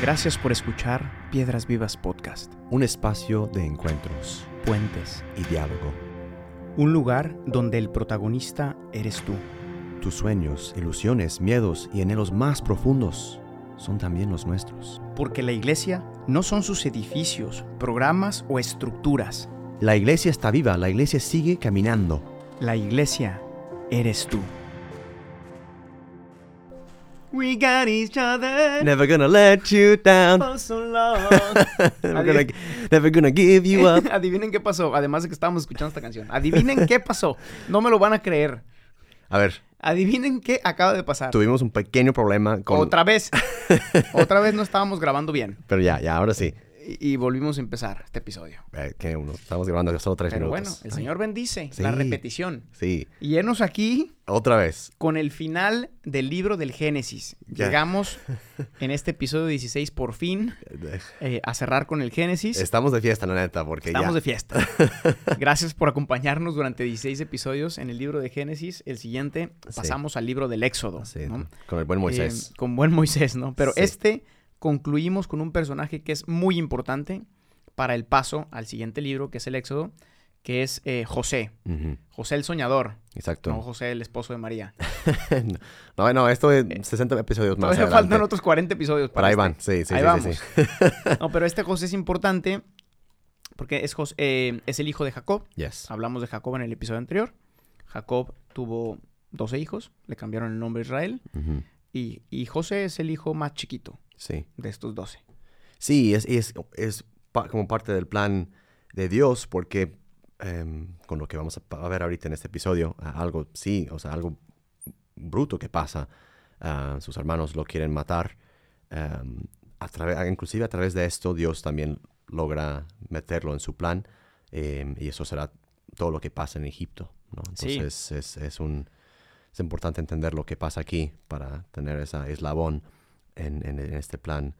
Gracias por escuchar Piedras Vivas Podcast, Un espacio de encuentros Puentes, y diálogo. un lugar donde el protagonista eres tú. Tus sueños, ilusiones, miedos y anhelos más profundos son también los nuestros. Porque la iglesia no son sus edificios, programas o estructuras. La iglesia está viva, la iglesia sigue caminando. La iglesia eres tú. We got each other Never gonna let you down. for so long. Never gonna, never gonna give you up. Adivinen qué pasó, además de que estábamos escuchando esta canción. Adivinen qué pasó. No me lo van a creer. A ver, Adivinen qué acaba de pasar. tuvimos un pequeño problema con... Otra vez. Otra vez no estábamos grabando bien. Pero ya, ya, ahora sí. Y, volvimos a empezar este episodio. Eh, que uno, estamos grabando solo tres Pero bueno, minutos. el Ay, Señor bendice Sí. la repetición. Sí, Y enos aquí otra vez. con el final del libro del Génesis. Ya. Llegamos en este episodio 16 por fin eh, a cerrar con el Génesis. Estamos de fiesta, la neta, porque Estamos ya... de fiesta. Gracias por acompañarnos durante 16 episodios en el libro de Génesis. El siguiente Sí. pasamos al libro del Éxodo. Sí, ¿no? con el buen Moisés. Eh, con buen Moisés, ¿no? Pero este concluimos con un personaje que es muy importante para el paso al siguiente libro, que es el Éxodo, que es eh, José. José el soñador, Exacto. no José el esposo de María. no, no, esto es 60 episodios más Todavía faltan otros 40 episodios Pero para ahí este. van, sí, sí, Ahí sí, vamos. sí, sí. No, pero este José es importante porque es, Jos- eh, es el hijo de Jacob. Yes. Hablamos de Jacob en el episodio anterior. Jacob tuvo 12 hijos, le cambiaron el nombre a Israel. Y, y José es el hijo más chiquito Sí. de estos 12. Sí, es, es, es pa- como parte del plan de Dios, porque em, con lo que vamos a, ver ahorita en este episodio, algo, sí, o sea, algo bruto que pasa. sus hermanos lo quieren matar. em, a través, inclusive a través de esto, Dios también logra meterlo en su plan, em, y eso será todo lo que pasa en Egipto. ¿no? Sí. Entonces, es, es, un, es importante entender lo que pasa aquí para tener esa eslabón en, en- en este plan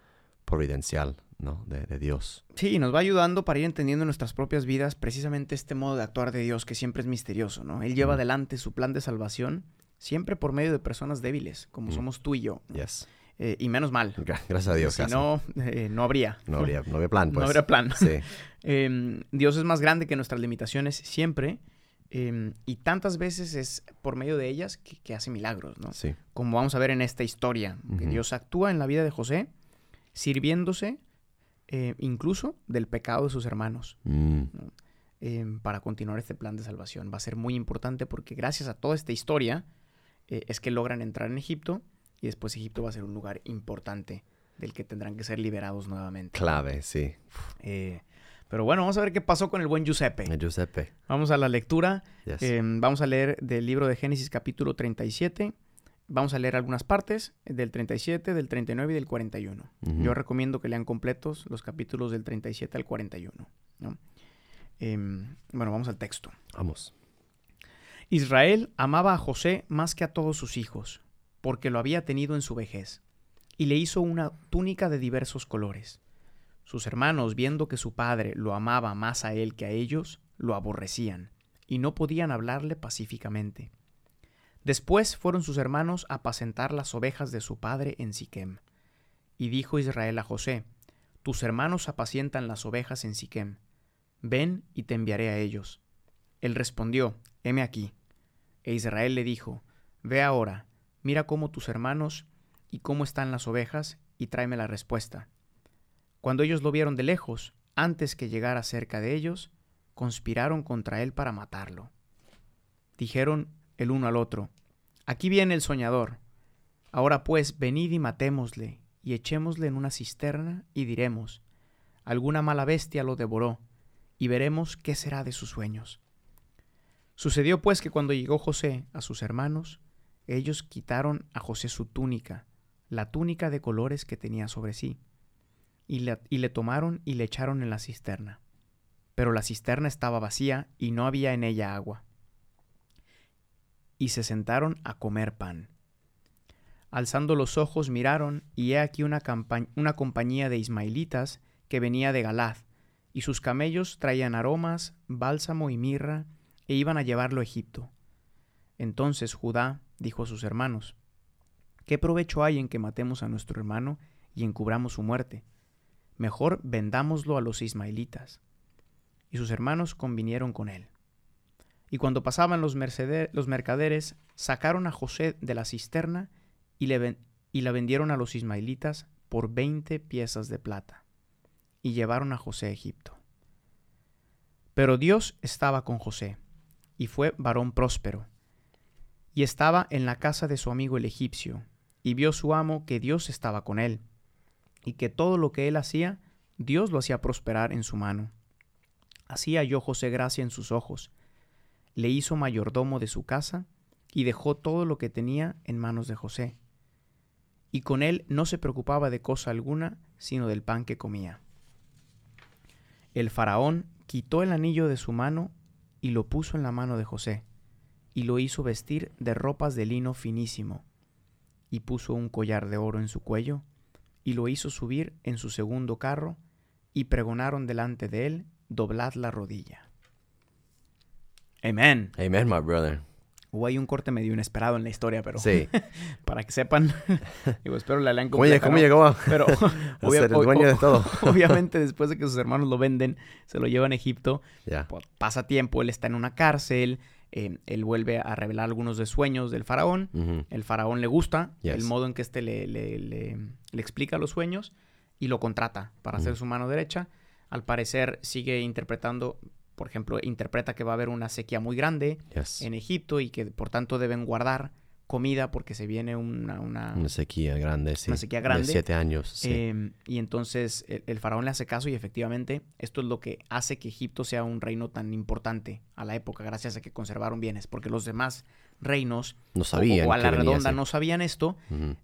providencial ¿no? de, de Dios. Sí, nos va ayudando para ir entendiendo en nuestras propias vidas precisamente este modo de actuar de Dios que siempre es misterioso, ¿no? Él lleva adelante su plan de salvación siempre por medio de personas débiles, como Mm. somos tú y yo. ¿no? Yes. Eh, y menos mal. Gra- Gracias a Dios. si no, eh, no habría. no, habría, no había plan, No pues. habría plan. Sí, Em, Dios es más grande que nuestras limitaciones siempre. Em, y tantas veces es por medio de ellas que, que hace milagros, ¿no? sí. Como vamos a ver en esta historia, que. Dios actúa en la vida de José, sirviéndose eh, incluso del pecado de sus hermanos. Mm, em, para continuar este plan de salvación. Va a ser muy importante porque gracias a toda esta historia eh, es que logran entrar en Egipto y después Egipto va a ser un lugar importante del que tendrán que ser liberados nuevamente. clave, sí. Eh, pero bueno, vamos a ver qué pasó con el buen Giuseppe. Eh, Giuseppe. Vamos a la lectura. Yes. Em, vamos a leer del libro de Génesis capítulo 37. Vamos a leer algunas partes del 37, del 39 y del 41. Ujú. Yo recomiendo que lean completos los capítulos del 37 al 41. ¿no? Em, bueno, vamos al texto. Vamos. Israel amaba a José más que a todos sus hijos, porque lo había tenido en su vejez, y le hizo una túnica de diversos colores. Sus hermanos, viendo que su padre lo amaba más a él que a ellos, lo aborrecían, y no podían hablarle pacíficamente. Después fueron sus hermanos a apacentar las ovejas de su padre en Siquem. Y dijo Israel a José, Tus hermanos apacientan las ovejas en Siquem. Ven y te enviaré a ellos. Él respondió, Heme aquí. E Israel le dijo, Ve ahora, mira cómo tus hermanos y cómo están las ovejas, y tráeme la respuesta. Cuando ellos lo vieron de lejos, antes que llegara cerca de ellos, conspiraron contra él para matarlo. Dijeron el uno al otro, Aquí viene el soñador. Ahora pues, venid y matémosle, y echémosle en una cisterna, y diremos, Alguna mala bestia lo devoró, y veremos qué será de sus sueños. Sucedió pues que cuando llegó José a sus hermanos, ellos quitaron a José su túnica, la túnica de colores que tenía sobre sí, y le, y le tomaron y le echaron en la cisterna. Pero la cisterna estaba vacía y no había en ella agua. Y se sentaron a comer pan. Alzando los ojos miraron, y he aquí una, una compañía de ismaelitas que venía de Galad, y sus camellos traían aromas, bálsamo y mirra, e iban a llevarlo a Egipto. Entonces Judá dijo a sus hermanos, ¿Qué provecho hay en que matemos a nuestro hermano y encubramos su muerte. Mejor vendámoslo a los ismaelitas. Y sus hermanos convinieron con él. Y cuando pasaban los, mercaderes, sacaron a José de la cisterna y, le y la vendieron a los ismaelitas por veinte piezas de plata. Y llevaron a José a Egipto. Pero Dios estaba con José, y fue varón próspero. Y estaba en la casa de su amigo el egipcio, y vio su amo que Dios estaba con él, y que todo lo que él hacía, Dios lo hacía prosperar en su mano. Así halló José gracia en sus ojos, le hizo mayordomo de su casa, y dejó todo lo que tenía en manos de José. Y con él no se preocupaba de cosa alguna, sino del pan que comía. El faraón quitó el anillo de su mano y lo puso en la mano de José, y lo hizo vestir de ropas de lino finísimo, y puso un collar de oro en su cuello, y lo hizo subir en su segundo carro, y pregonaron delante de él, doblad la rodilla. Amén. Amen, my brother. Hubo ahí un corte medio inesperado en la historia, pero Sí. para que sepan, digo, espero la lean ¿Cómo, completa, lle- cómo llegó a, Pero obvia- ser el o- dueño o- de todo? obviamente después de que sus hermanos lo venden, se lo llevan a Egipto, po- pasa tiempo, él está en una cárcel, eh, él vuelve a revelar algunos de sueños del faraón, el faraón le gusta Yes. el modo en que éste le, le- le- le explica los sueños y lo contrata para ser Ujú. su mano derecha. Al parecer sigue interpretando, por ejemplo, interpreta que va a haber una sequía muy grande Yes. en Egipto y que por tanto deben guardar comida porque se viene una... una- Una sequía grande, sí. Una sequía grande. De siete años, sí. Em, y entonces el, el faraón le hace caso y efectivamente esto es lo que hace que Egipto sea un reino tan importante a la época, gracias a que conservaron bienes, porque los demás reinos no sabían o, a la redonda no sabían esto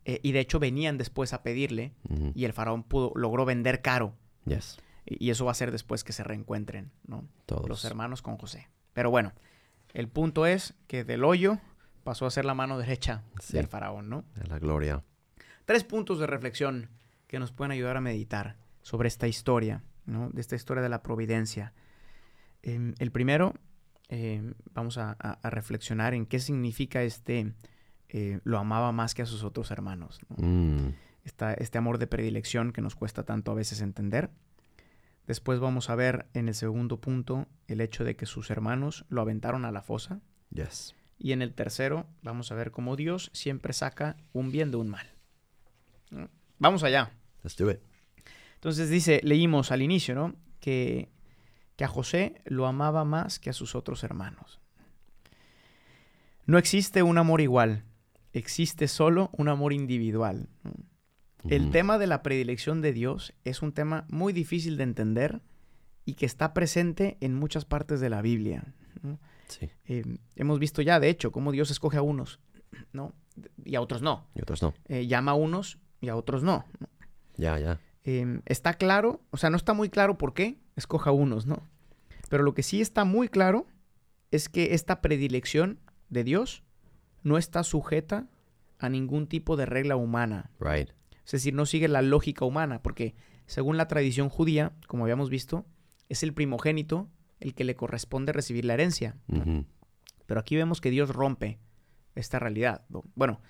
eh, y de hecho venían después a pedirle y el faraón pudo, logró vender caro Yes. y y eso va a ser después que se reencuentren ¿no? Todos. los hermanos con José. Pero bueno, el punto es que del hoyo pasó a ser la mano derecha Sí. del faraón, ¿no? De la gloria. tres puntos de reflexión que nos pueden ayudar a meditar sobre esta historia, ¿no? De esta historia de la providencia. Em, el primero, em, vamos a, a- a reflexionar en qué significa este eh, lo amaba más que a sus otros hermanos. ¿no? Mm, Esta- este amor de predilección que nos cuesta tanto a veces entender. Después vamos a ver en el segundo punto el hecho de que sus hermanos lo aventaron a la fosa. Yes. Y en el tercero, vamos a ver cómo Dios siempre saca un bien de un mal. Vamos allá. Let's do it. Entonces dice, leímos al inicio, ¿no? Que, que a José lo amaba más que a sus otros hermanos. No existe un amor igual, existe solo un amor individual. El tema de la predilección de Dios es un tema muy difícil de entender y que está presente en muchas partes de la Biblia. Eh, hemos visto ya, de hecho, cómo Dios escoge a unos, ¿no? Y a otros no. Y otros no. Eh, llama a unos y a otros no. ¿no? Ya, ya. Eh, está claro, o sea, no está muy claro por qué escoja a unos, ¿no? Pero lo que sí está muy claro es que esta predilección de Dios no está sujeta a ningún tipo de regla humana. Right. Es decir, no sigue la lógica humana, porque según la tradición judía, como habíamos visto, es el primogénito el que le corresponde recibir la herencia. Pero aquí vemos que Dios rompe esta realidad. ¿no? Bueno,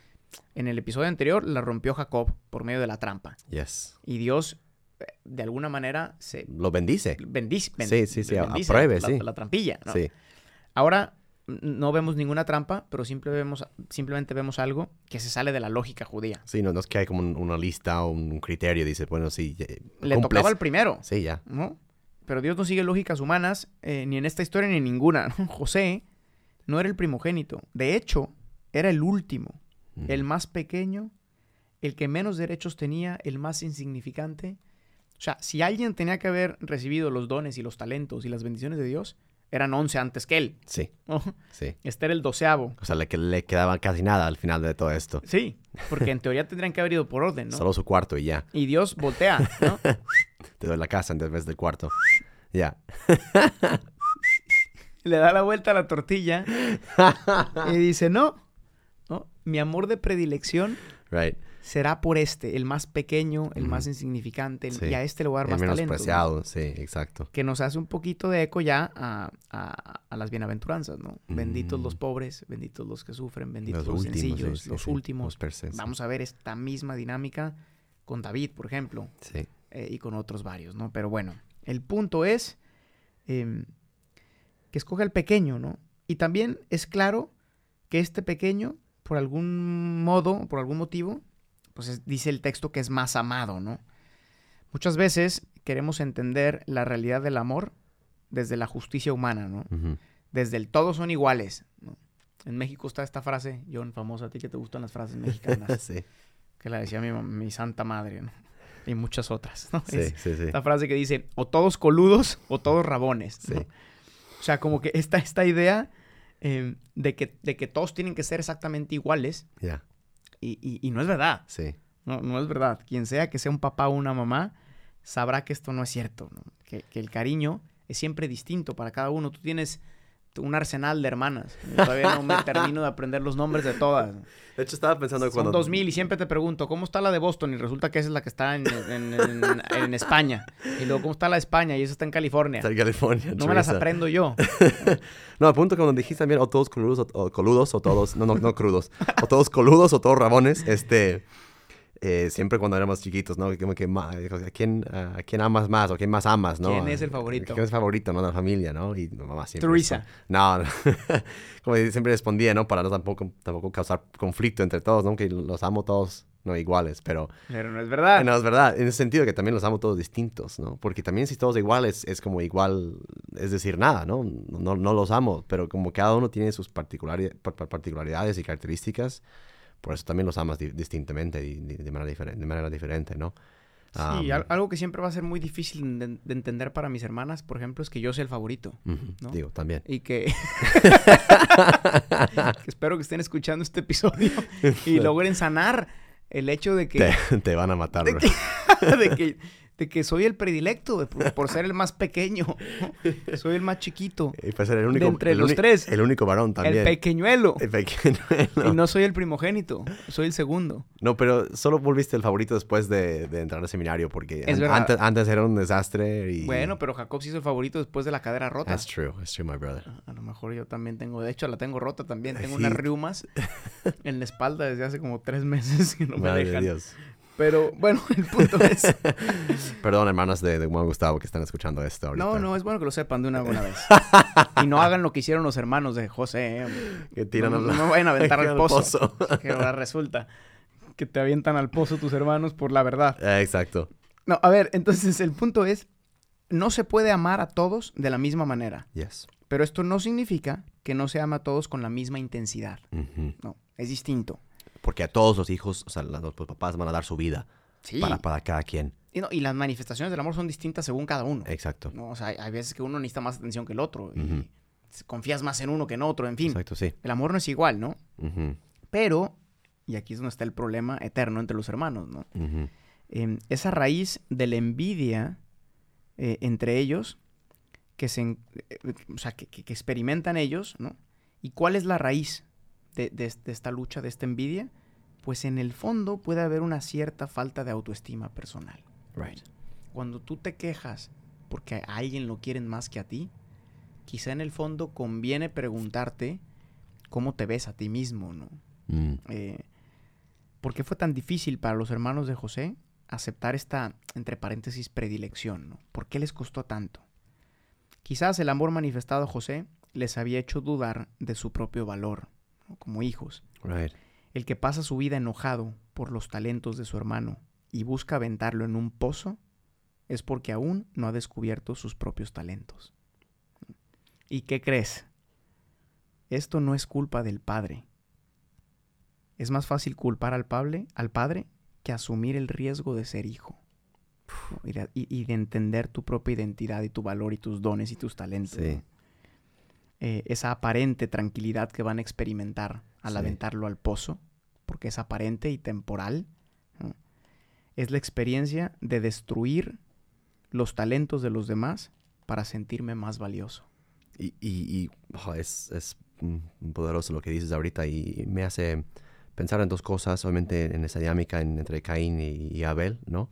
en el episodio anterior la rompió Jacob por medio de la trampa. Yes. Y Dios, eh, de alguna manera, se Lo bendice. bendice. ben- Sí, sí, sí, bendice apruebe, la, sí. la trampilla. ¿no? Sí. Ahora no vemos ninguna trampa, pero simple vemos, simplemente vemos algo que se sale de la lógica judía. Sí, no, no es que hay como un- una lista o un criterio. Dice, bueno, sí. Le cumples. tocaba al primero. Sí, ya. ¿no? Pero Dios no sigue lógicas humanas, eh, ni en esta historia ni en ninguna. José no era el primogénito. De hecho, era el último, el más pequeño, el que menos derechos tenía, el más insignificante. O sea, si alguien tenía que haber recibido los dones y los talentos y las bendiciones de Dios, eran once antes que él. Sí, ¿no? sí. Este era el doceavo. O sea, le, que- le quedaba casi nada al final de todo esto. Sí, porque en teoría tendrían que haber ido por orden, ¿no? Solo su cuarto y ya. Y Dios voltea, ¿no? Te doy la casa en vez del cuarto. Ya. le da la vuelta a la tortilla y dice, no, no, mi amor de predilección Right. será por este, el más pequeño, el más insignificante, el- Sí. y a este le voy a dar El más talento. Sí, exacto. Que nos hace un poquito de eco ya a, a- a las bienaventuranzas, ¿no? Benditos los Mm. pobres, benditos los que sufren, benditos los, últimos, sencillos, sí, los sí, últimos. los Vamos a ver esta misma dinámica con David, por ejemplo, Sí. Eh, y con otros varios, ¿no? Pero bueno, el punto es em, que escoge al pequeño, ¿no? Y también es claro que este pequeño, por algún modo, por algún motivo, pues es- dice el texto que es más amado, ¿no? Muchas veces queremos entender la realidad del amor desde la justicia humana, ¿no? Desde el todos son iguales, ¿no? En México está esta frase, John, famosa, a ti que te gustan las frases mexicanas, sí. que la decía mi, mi santa madre, ¿no? Y muchas otras, ¿no? Sí, Es- sí, sí. esta frase que dice, o todos coludos o todos rabones. ¿no? Sí. O sea, como que esta, esta idea eh, de, que, de que todos tienen que ser exactamente iguales Ya. y, y- y no es verdad. Sí. No, no es verdad. Quien sea que sea un papá o una mamá, sabrá que esto no es cierto. ¿no? Que, que el cariño es siempre distinto para cada uno. Tú tienes un arsenal de hermanas. Yo Todavía no me termino de aprender los nombres de todas. De hecho, estaba pensando Son cuando... dos mil y siempre te pregunto, ¿cómo está la de Boston? Y resulta que esa es la que está en, en- en- en España. Y luego, ¿cómo está la de España? Y esa está en California. Está en California. No me las aprendo yo. No, al punto cuando dijiste también o todos coludos o, o coludos o todos, no, no, no crudos, o todos coludos o todos rabones, este, eh, siempre cuando éramos chiquitos, ¿no? Como que, ma- ¿a quién, a quién amas más o quién más amas, no? ¿Quién es el favorito? ¿Quién es el favorito, no? De la familia, ¿no? Y mamá siempre... Teresa. No, no. como siempre respondía, ¿no? Para no tampoco, tampoco causar conflicto entre todos, ¿no? Que los amo todos, no iguales, pero... Pero no es verdad. No, es verdad, en ese sentido que también los amo todos distintos, ¿no? Porque también si todos iguales es como igual, es decir, nada, ¿no? No, no los amo, pero como cada uno tiene sus particulari- par- par- particularidades y características, por eso también los amas di- distintamente de, manera diferente, de manera diferente, ¿no? Sí, Um, al- algo que siempre va a ser muy difícil de, de entender para mis hermanas, por ejemplo, es que yo soy el favorito. Digo, también. Y que... que espero que estén escuchando este episodio y logren sanar el hecho de que... Te, te van a matar, de bro. que, de que, de que soy el predilecto de- por, por ser el más pequeño. Soy el más chiquito. Y pues ser el único, entre el los tres. El único varón también. El pequeñuelo. El pequeño. Y no soy el primogénito, soy el segundo. No, pero solo volviste el favorito después de, de entrar al seminario porque an- antes, antes era un desastre y... Bueno, pero Jacob se hizo el favorito después de la cadera rota. That's true, that's true, my brother. A lo mejor yo también tengo, de hecho la tengo rota también, tengo Sí. unas riumas en la espalda desde hace como tres meses que no me Madre de dejan. Dios. Pero bueno, el punto es... Perdón, hermanas de, de Juan Gustavo que están escuchando esto ahorita. No, no, es bueno que lo sepan de una buena vez. Y no hagan lo que hicieron los hermanos de José. ¿eh? Que tiran no, al- no me vayan a aventar al pozo. pozo. Que ahora resulta que te avientan al pozo tus hermanos por la verdad. Eh, exacto. No, a ver, entonces el punto es, no se puede amar a todos de la misma manera. Yes. Pero esto no significa que no se ama a todos con la misma intensidad. No, es distinto. Porque a todos los hijos, o sea, los papás van a dar su vida Sí. para, para cada quien. Y, no, y las manifestaciones del amor son distintas según cada uno. Exacto. ¿no? O sea, hay, hay veces que uno necesita más atención que el otro. Y confías más en uno que en otro, en fin. Exacto, sí. El amor no es igual, ¿no? Pero, y aquí es donde está el problema eterno entre los hermanos, ¿no? Em, esa raíz de la envidia eh, entre ellos, que, se, eh, o sea, que, que- que experimentan ellos, ¿no? ¿Y cuál es la raíz de, de- de esta lucha, de esta envidia? Pues en el fondo puede haber una cierta falta de autoestima personal. Right. Cuando tú te quejas porque a alguien lo quieren más que a ti, quizá en el fondo conviene preguntarte cómo te ves a ti mismo, ¿no? Mm, Eh, ¿Por qué fue tan difícil para los hermanos de José aceptar esta, entre paréntesis, predilección? ¿no? ¿Por qué les costó tanto? Quizás el amor manifestado a José les había hecho dudar de su propio valor, ¿no? como hijos. Right. El que pasa su vida enojado por los talentos de su hermano y busca aventarlo en un pozo es porque aún no ha descubierto sus propios talentos. ¿Y qué crees? Esto no es culpa del padre. Es más fácil culpar al padre, al padre que asumir el riesgo de ser hijo. ¿no? Y, de, y- y de entender tu propia identidad y tu valor y tus dones y tus talentos. Sí. ¿no? Eh, esa aparente tranquilidad que van a experimentar al Sí. aventarlo al pozo, porque es aparente y temporal, ¿no? es la experiencia de destruir los talentos de los demás para sentirme más valioso. Y, y, y, oh, es, es poderoso lo que dices ahorita y me hace pensar en dos cosas, obviamente en esa dinámica en- entre Caín y, y Abel, ¿no?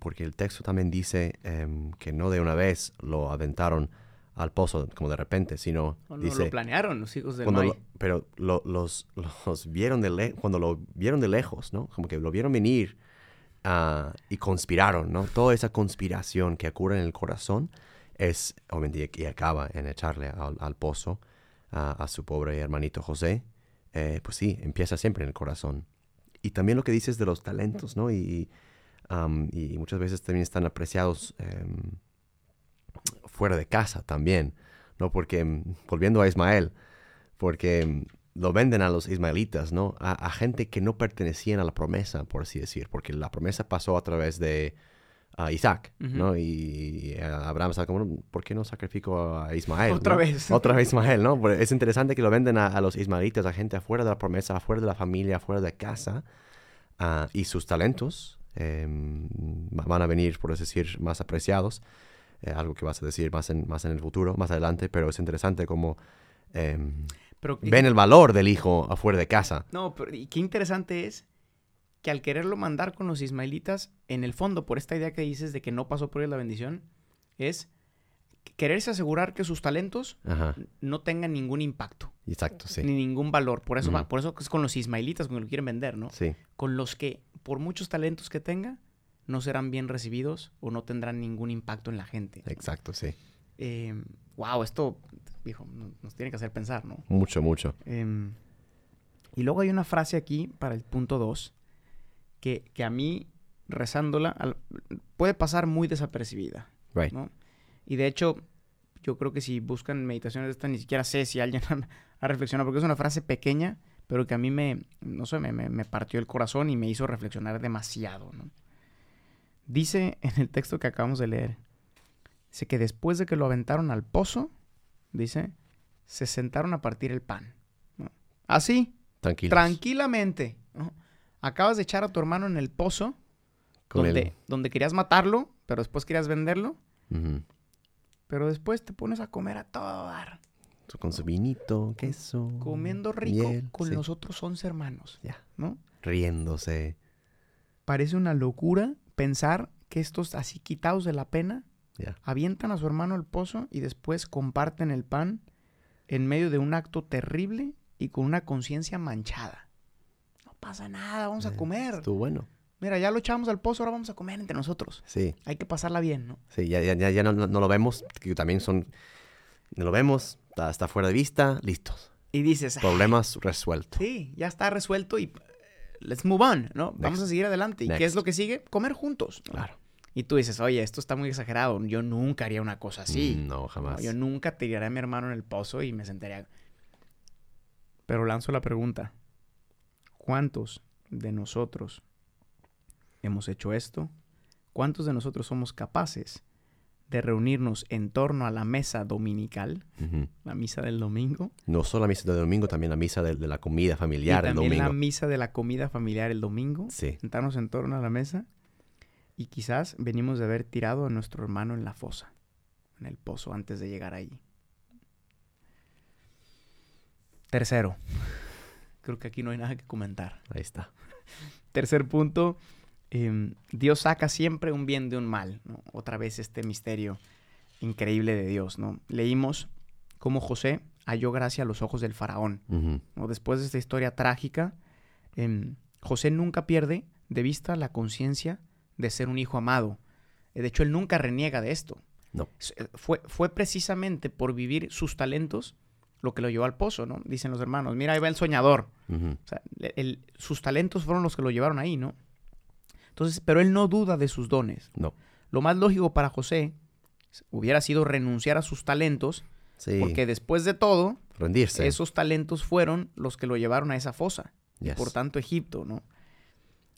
Porque el texto también dice em, que no de una vez lo aventaron al pozo como de repente, sino No, no, dice lo planearon los hijos de Noé. pero lo- los, los vieron de le- cuando lo vieron de lejos, ¿no? Como que lo vieron venir ah, y conspiraron, ¿no? Toda esa conspiración que ocurre en el corazón es, obviamente, y acaba en echarle al, al pozo a, a su pobre hermanito José. Eh, pues sí, empieza siempre en el corazón. Y también lo que dices de los talentos, ¿no? Y, am, y muchas veces también están apreciados em, fuera de casa también, ¿no? Porque, mm, volviendo a Ismael, porque mm, lo venden a los ismaelitas, ¿no? A, a gente que no pertenecían a la promesa, por así decir, porque la promesa pasó a través de Isaac, Ujú. ¿no? Y, eh, Abraham estaba como, "No, ¿por qué no sacrifico a Ismael? Otra no? vez. Otra vez Ismael, ¿no? Porque es interesante que lo venden a, a los ismaelitas, a gente afuera de la promesa, afuera de la familia, afuera de casa, ah, y sus talentos va- van a venir, por así decir, más apreciados. Eh, algo que vas a decir más en, más en el futuro, más adelante, pero es interesante cómo em, Pero, ven el valor del hijo afuera de casa. No, pero y qué interesante es que al quererlo mandar con los ismaelitas, en el fondo, por esta idea que dices de que no pasó por él la bendición, es quererse asegurar que sus talentos Ajá, no tengan ningún impacto, exacto, sí. ni ningún valor. Por eso, por eso es con los ismaelitas con los que lo quieren vender, ¿no? Sí, Con los que, por muchos talentos que tenga, no serán bien recibidos o no tendrán ningún impacto en la gente. exacto, sí. Eh, wow, esto, hijo, no- nos tiene que hacer pensar, ¿no? Mucho, mucho. Em, y luego hay una frase aquí para el punto 2 que, que a mí, rezándola, al- puede pasar muy desapercibida, Right. ¿no? Y de hecho, yo creo que si buscan meditaciones de esta, ni siquiera sé si alguien ha, ha reflexionado, porque es una frase pequeña, pero que a mí me, no sé, me, me- me partió el corazón y me hizo reflexionar demasiado, ¿no? Dice en el texto que acabamos de leer, dice que después de que lo aventaron al pozo, dice, se sentaron a partir el pan. ¿no? Así, Tranquilos. tranquilamente. ¿no? Acabas de echar a tu hermano en el pozo, Con donde, donde querías matarlo, pero después querías venderlo, pero después te pones a comer a todo dar, Con su vinito, queso. comiendo rico miel, con sí. los otros 11 hermanos, Ya. ¿no? Riéndose. Parece una locura pensar que estos así quitados de la pena avientan a su hermano al pozo y después comparten el pan en medio de un acto terrible y con una conciencia manchada. No pasa nada, vamos a Eh, comer. Estuvo bueno. Mira, ya lo echamos al pozo, ahora vamos a comer entre nosotros. Sí, Hay que pasarla bien, ¿no? sí, ya, ya, ya, ya no, no- lo vemos, que también son, no lo vemos, está, está fuera de vista, listos. Y dices, "Ah, Problemas resueltos. sí, ya está resuelto y let's move on, ¿no? Vamos a seguir adelante. ¿Y qué es lo que sigue? Comer juntos. ¿no? Claro. Y tú dices, oye, esto está muy exagerado. Yo nunca haría una cosa así. No, No, jamás. yo nunca tiraría a mi hermano en el pozo y me sentaría. Pero lanzo la pregunta: ¿cuántos de nosotros hemos hecho esto? ¿Cuántos de nosotros somos capaces de reunirnos en torno a la mesa dominical, la misa del domingo, No solo la misa de domingo, también la misa de, de la comida y familiar también la misa de la comida familiar el domingo? Sí, Sentarnos en torno a la mesa y quizás venimos de haber tirado a nuestro hermano en la fosa, en el pozo, antes de llegar ahí. Tercero, creo que aquí no hay nada que comentar. ahí está. Tercer punto, em, Dios saca siempre un bien de un mal. ¿no? Otra vez este misterio increíble de Dios. ¿no? Leímos cómo José halló gracia a los ojos del faraón. Después de esta historia trágica, em, José nunca pierde de vista la conciencia de ser un hijo amado. Eh, De hecho, él nunca reniega de esto. No. Eh, Fue, fue precisamente por vivir sus talentos lo que lo llevó al pozo, ¿no? Dicen los hermanos, mira, ahí va el soñador. O sea, el- sus talentos fueron los que lo llevaron ahí, ¿no? Entonces, pero él no duda de sus dones. No. Lo más lógico para José hubiera sido renunciar a sus talentos, Sí, porque después de todo, rendirse. esos talentos fueron los que lo llevaron a esa fosa. Y por tanto, Egipto, ¿no?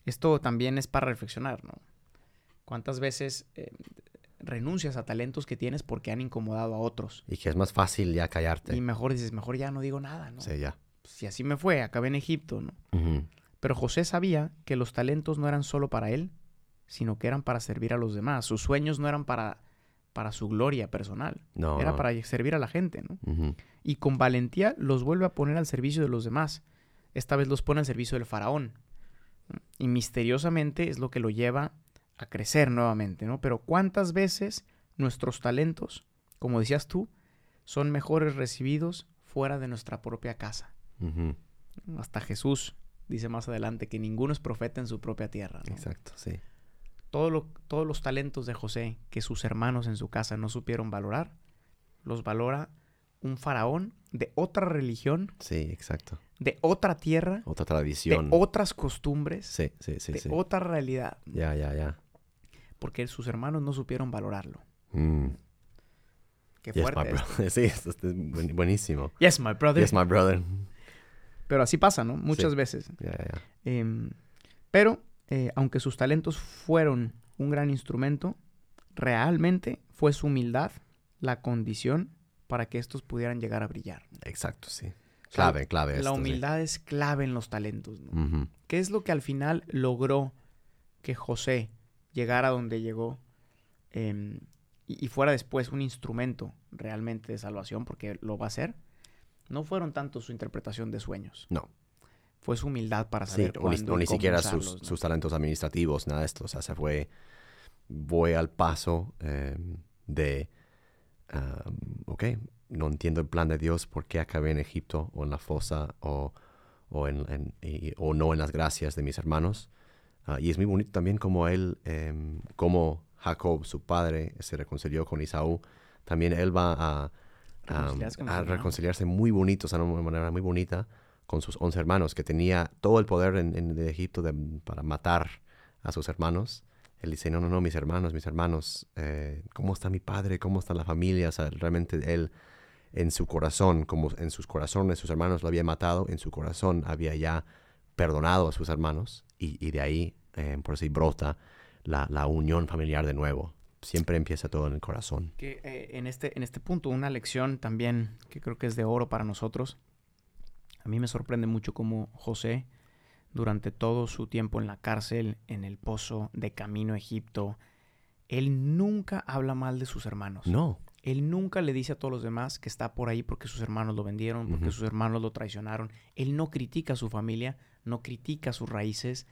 Esto también es para reflexionar, ¿no? ¿Cuántas veces eh, renuncias a talentos que tienes porque han incomodado a otros? Y que es más fácil ya callarte. Y mejor dices, mejor ya no digo nada, ¿no? Sí, ya. Si así me fue, acabé en Egipto, ¿no? Pero José sabía que los talentos no eran solo para él, sino que eran para servir a los demás. Sus sueños no eran para, para su gloria personal, No, era no. para servir a la gente, ¿no? Y con valentía los vuelve a poner al servicio de los demás. Esta vez los pone al servicio del faraón. Y misteriosamente es lo que lo lleva a crecer nuevamente, ¿no? Pero ¿cuántas veces nuestros talentos, como decías tú, son mejores recibidos fuera de nuestra propia casa? Hasta Jesús dice más adelante que ninguno es profeta en su propia tierra. ¿no? Exacto, sí. todo lo- todos los talentos de José que sus hermanos en su casa no supieron valorar, los valora un faraón de otra religión, Sí, exacto. de otra tierra, Otra de tradición. otras costumbres, Sí, sí, sí, de sí. otra realidad, Ya, ya, ya. porque sus hermanos no supieron valorarlo. Mm. Qué Yes, fuerte. my esto. Sí, esto es buen- buenísimo. Yes, my brother. Yes, my brother. Pero así pasa, ¿no? Muchas Sí. veces. Em, pero, eh, aunque sus talentos fueron un gran instrumento, realmente fue su humildad la condición para que estos pudieran llegar a brillar. Exacto, sí. Clave, clave. la esto, sí. humildad es clave en los talentos. ¿no? ¿Qué es lo que al final logró que José llegara donde llegó em, y, y fuera después un instrumento realmente de salvación, porque lo va a hacer? No fueron tanto su interpretación de sueños, No. fue su humildad para Sí, saber o ni, cuándo o ni cómo siquiera usarlos, sus, ¿no? sus talentos administrativos, nada de esto. O sea, se fue, voy al paso eh, de, ah, ok, no entiendo el plan de Dios, ¿por qué acabé en Egipto o en la fosa o, o, en, en- y- o no en las gracias de mis hermanos? Ah, y es muy bonito también como él, em, como Jacob, su padre, se reconcilió con Isaú. También él va a- Reconciliarse a reconciliarse muy bonito, o sea, de una manera muy bonita con sus once hermanos, que tenía todo el poder en, en- Egipto de- para matar a sus hermanos. Él dice, no, no, no, mis hermanos, mis hermanos, eh, ¿cómo está mi padre? ¿Cómo está la familia? O sea, realmente él en su corazón, como en sus corazones sus hermanos lo había matado, en su corazón había ya perdonado a sus hermanos y, y de ahí, eh, por así, brota la, la unión familiar de nuevo. Siempre empieza todo en el corazón. que eh, en, este, en este punto una lección también que creo que es de oro para nosotros. A mí me sorprende mucho cómo José, durante todo su tiempo en la cárcel, en el pozo, de camino a Egipto, él nunca habla mal de sus hermanos. No, Él nunca le dice a todos los demás que está por ahí porque sus hermanos lo vendieron, porque sus hermanos lo traicionaron. Él no critica a su familia, no critica sus raíces,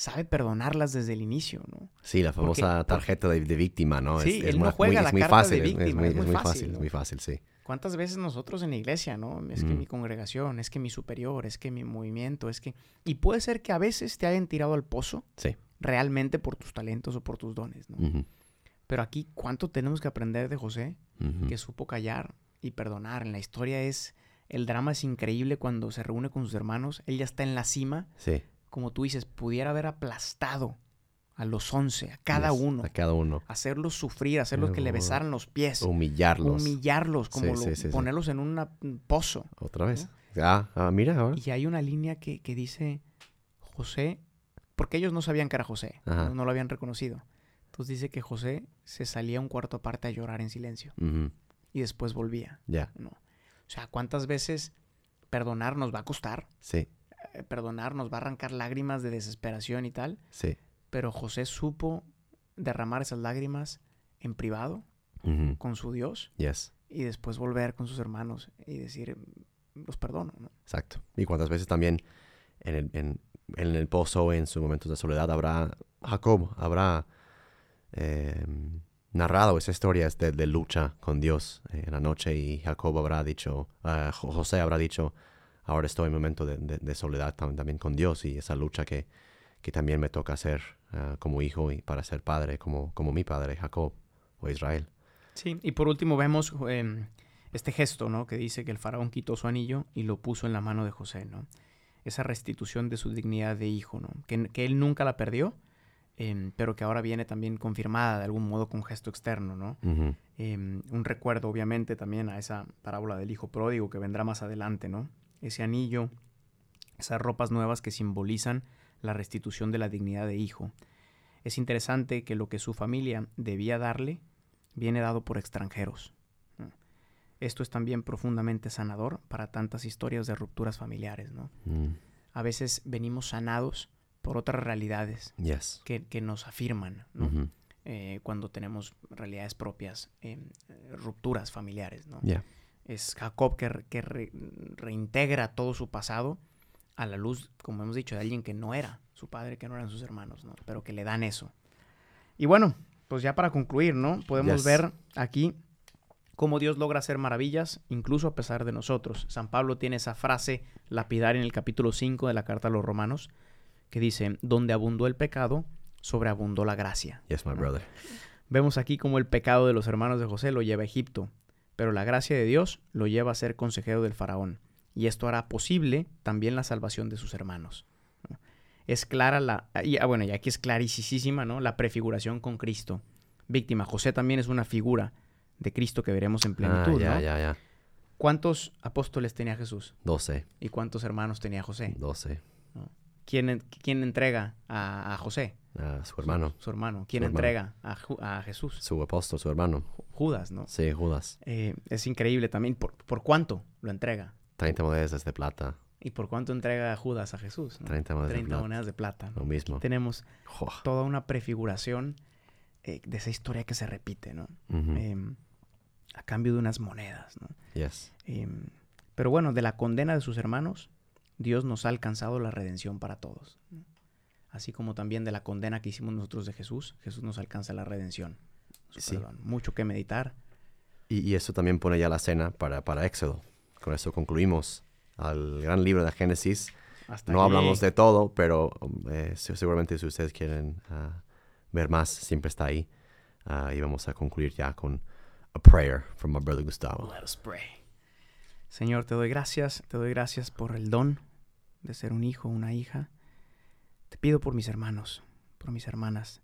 sabe perdonarlas desde el inicio, ¿no? Sí, la famosa porque- tarjeta de, de víctima, ¿no? Sí, él no juega muy- la es muy carta de fácil, es- víctima, es muy, es muy es muy fácil, es muy fácil, sí. ¿Cuántas veces nosotros en la iglesia, no? Es que Mm. mi congregación, es que mi superior, es que mi movimiento, es que... Y puede ser que a veces te hayan tirado al pozo Sí. realmente por tus talentos o por tus dones, ¿no? Pero aquí, ¿cuánto tenemos que aprender de José? Que supo callar y perdonar. En la historia es... El drama es increíble cuando se reúne con sus hermanos. Él ya está en la cima. Sí. Como tú dices, pudiera haber aplastado a los once, a cada yes, uno. A cada uno. Hacerlos sufrir, hacerlos que le besaran los pies. Humillarlos. Humillarlos, como Sí, lo- sí, sí, sí. ponerlos en un pozo. Otra vez. Ah, ah, mira. Y hay una línea que, que dice José, porque ellos no sabían que era José, no, no lo habían reconocido. Entonces dice que José se salía un cuarto aparte a llorar en silencio y después volvía. Ya, ¿no? O sea, ¿cuántas veces perdonar nos va a costar? sí, Perdonar nos va a arrancar lágrimas de desesperación y tal, sí. pero José supo derramar esas lágrimas en privado con su Dios Yes, y después volver con sus hermanos y decir, los perdono. ¿no? exacto. Y cuántas veces también en el, en, en el pozo, en sus momentos de soledad, habrá Jacob, habrá eh, narrado esa historia de, de lucha con Dios eh, en la noche y Jacob habrá dicho, Jo- José habrá dicho, ahora estoy en un momento de, de- de soledad tam- también con Dios y esa lucha que, que también me toca hacer ah, como hijo y para ser padre, como, como mi padre, Jacob o Israel. Sí, y por último vemos em, este gesto, ¿no? Que dice que el faraón quitó su anillo y lo puso en la mano de José, ¿no? Esa restitución de su dignidad de hijo, ¿no? Que, que él nunca la perdió, em, pero que ahora viene también confirmada de algún modo con gesto externo, ¿no? Ujú, Em, un recuerdo, obviamente, también a esa parábola del hijo pródigo que vendrá más adelante, ¿no? Ese anillo, esas ropas nuevas que simbolizan la restitución de la dignidad de hijo. Es interesante que lo que su familia debía darle viene dado por extranjeros. Esto es también profundamente sanador para tantas historias de rupturas familiares, ¿no? mm, A veces venimos sanados por otras realidades Yes. que, que nos afirman, ¿no? Eh, cuando tenemos realidades propias, eh, eh, rupturas familiares. ¿no? yeah. Es Jacob que, re- que re- reintegra todo su pasado a la luz, como hemos dicho, de alguien que no era su padre, que no eran sus hermanos, ¿no? pero que le dan eso. Y bueno, pues ya para concluir, ¿no? Podemos Yes. ver aquí cómo Dios logra hacer maravillas, incluso a pesar de nosotros. San Pablo tiene esa frase lapidaria en el capítulo 5 de la carta a los romanos, que dice, donde abundó el pecado, sobreabundó la gracia. Yes, my brother. Vemos aquí como el pecado de los hermanos de José lo lleva a Egipto, pero la gracia de Dios lo lleva a ser consejero del faraón, y esto hará posible también la salvación de sus hermanos. ¿no? Es clara la, y, ah, bueno, y aquí es clarísima, ¿no? La prefiguración con Cristo. Víctima, José también es una figura de Cristo que veremos en Ah, plenitud, ya, ¿no? ya, ya. ¿Cuántos apóstoles tenía Jesús? 12, ¿Y cuántos hermanos tenía José? 12. ¿Quién, en- quién entrega a, a José? Ah, su hermano, Su hermano. ¿Quién Su hermano. entrega a, a Jesús? su apóstol, su hermano. Ju- Judas, ¿no? Sí, Judas. Eh, es increíble también. ¿Por, por cuánto lo entrega? 30 monedas de plata. ¿Y por cuánto entrega Judas a Jesús? no? 30 monedas de 30 plata. monedas de plata. ¿no? Lo mismo. Tenemos toda una prefiguración eh, de esa historia que se repite, ¿no? Em, a cambio de unas monedas, ¿no? Yes. Em, pero bueno, de la condena de sus hermanos, Dios nos ha alcanzado la redención para todos. ¿no? Así como también de la condena que hicimos nosotros de Jesús, Jesús nos alcanza la redención. Sí. Mucho que meditar. Y, y eso también pone ya la cena para, para Éxodo. Con eso concluimos al gran libro de Génesis. Hasta No allí. hablamos de todo, pero eh, se- seguramente si ustedes quieren ah, ver más, siempre está ahí. Ah, y vamos a concluir ya con a prayer from my brother Gustavo. Let us pray. Señor, te doy gracias, te doy gracias por el don de ser un hijo, una hija. Te pido por mis hermanos, por mis hermanas.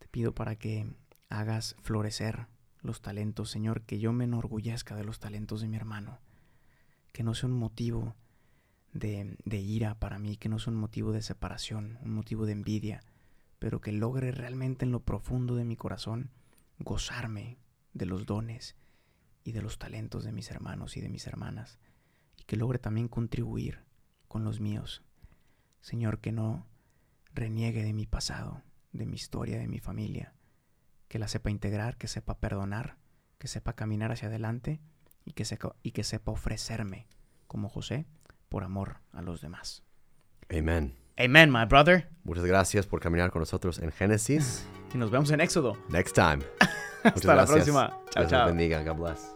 Te pido para que hagas florecer los talentos, Señor, que yo me enorgullezca de los talentos de mi hermano. Que no sea un motivo de, de ira para mí, que no sea un motivo de separación, un motivo de envidia, pero que logre realmente en lo profundo de mi corazón gozarme de los dones y de los talentos de mis hermanos y de mis hermanas, y que logre también contribuir con los míos. Señor, que no reniegue de mi pasado, de mi historia, de mi familia, que la sepa integrar, que sepa perdonar, que sepa caminar hacia adelante y que, sepa, y que sepa ofrecerme, como José, por amor a los demás. Amen. Amen, my brother. Muchas gracias por caminar con nosotros en Génesis. Y nos vemos en Éxodo. Next time. Hasta la próxima. Chao, Dios chao. bendiga. God bless.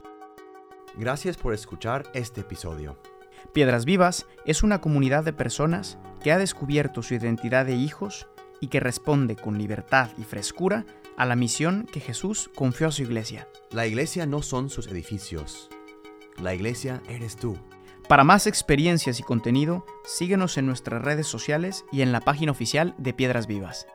Gracias por escuchar este episodio. Piedras Vivas es una comunidad de personas que ha descubierto su identidad de hijos y que responde con libertad y frescura a la misión que Jesús confió a su iglesia. La iglesia no son sus edificios. La iglesia eres tú. Para más experiencias y contenido, síguenos en nuestras redes sociales y en la página oficial de Piedras Vivas.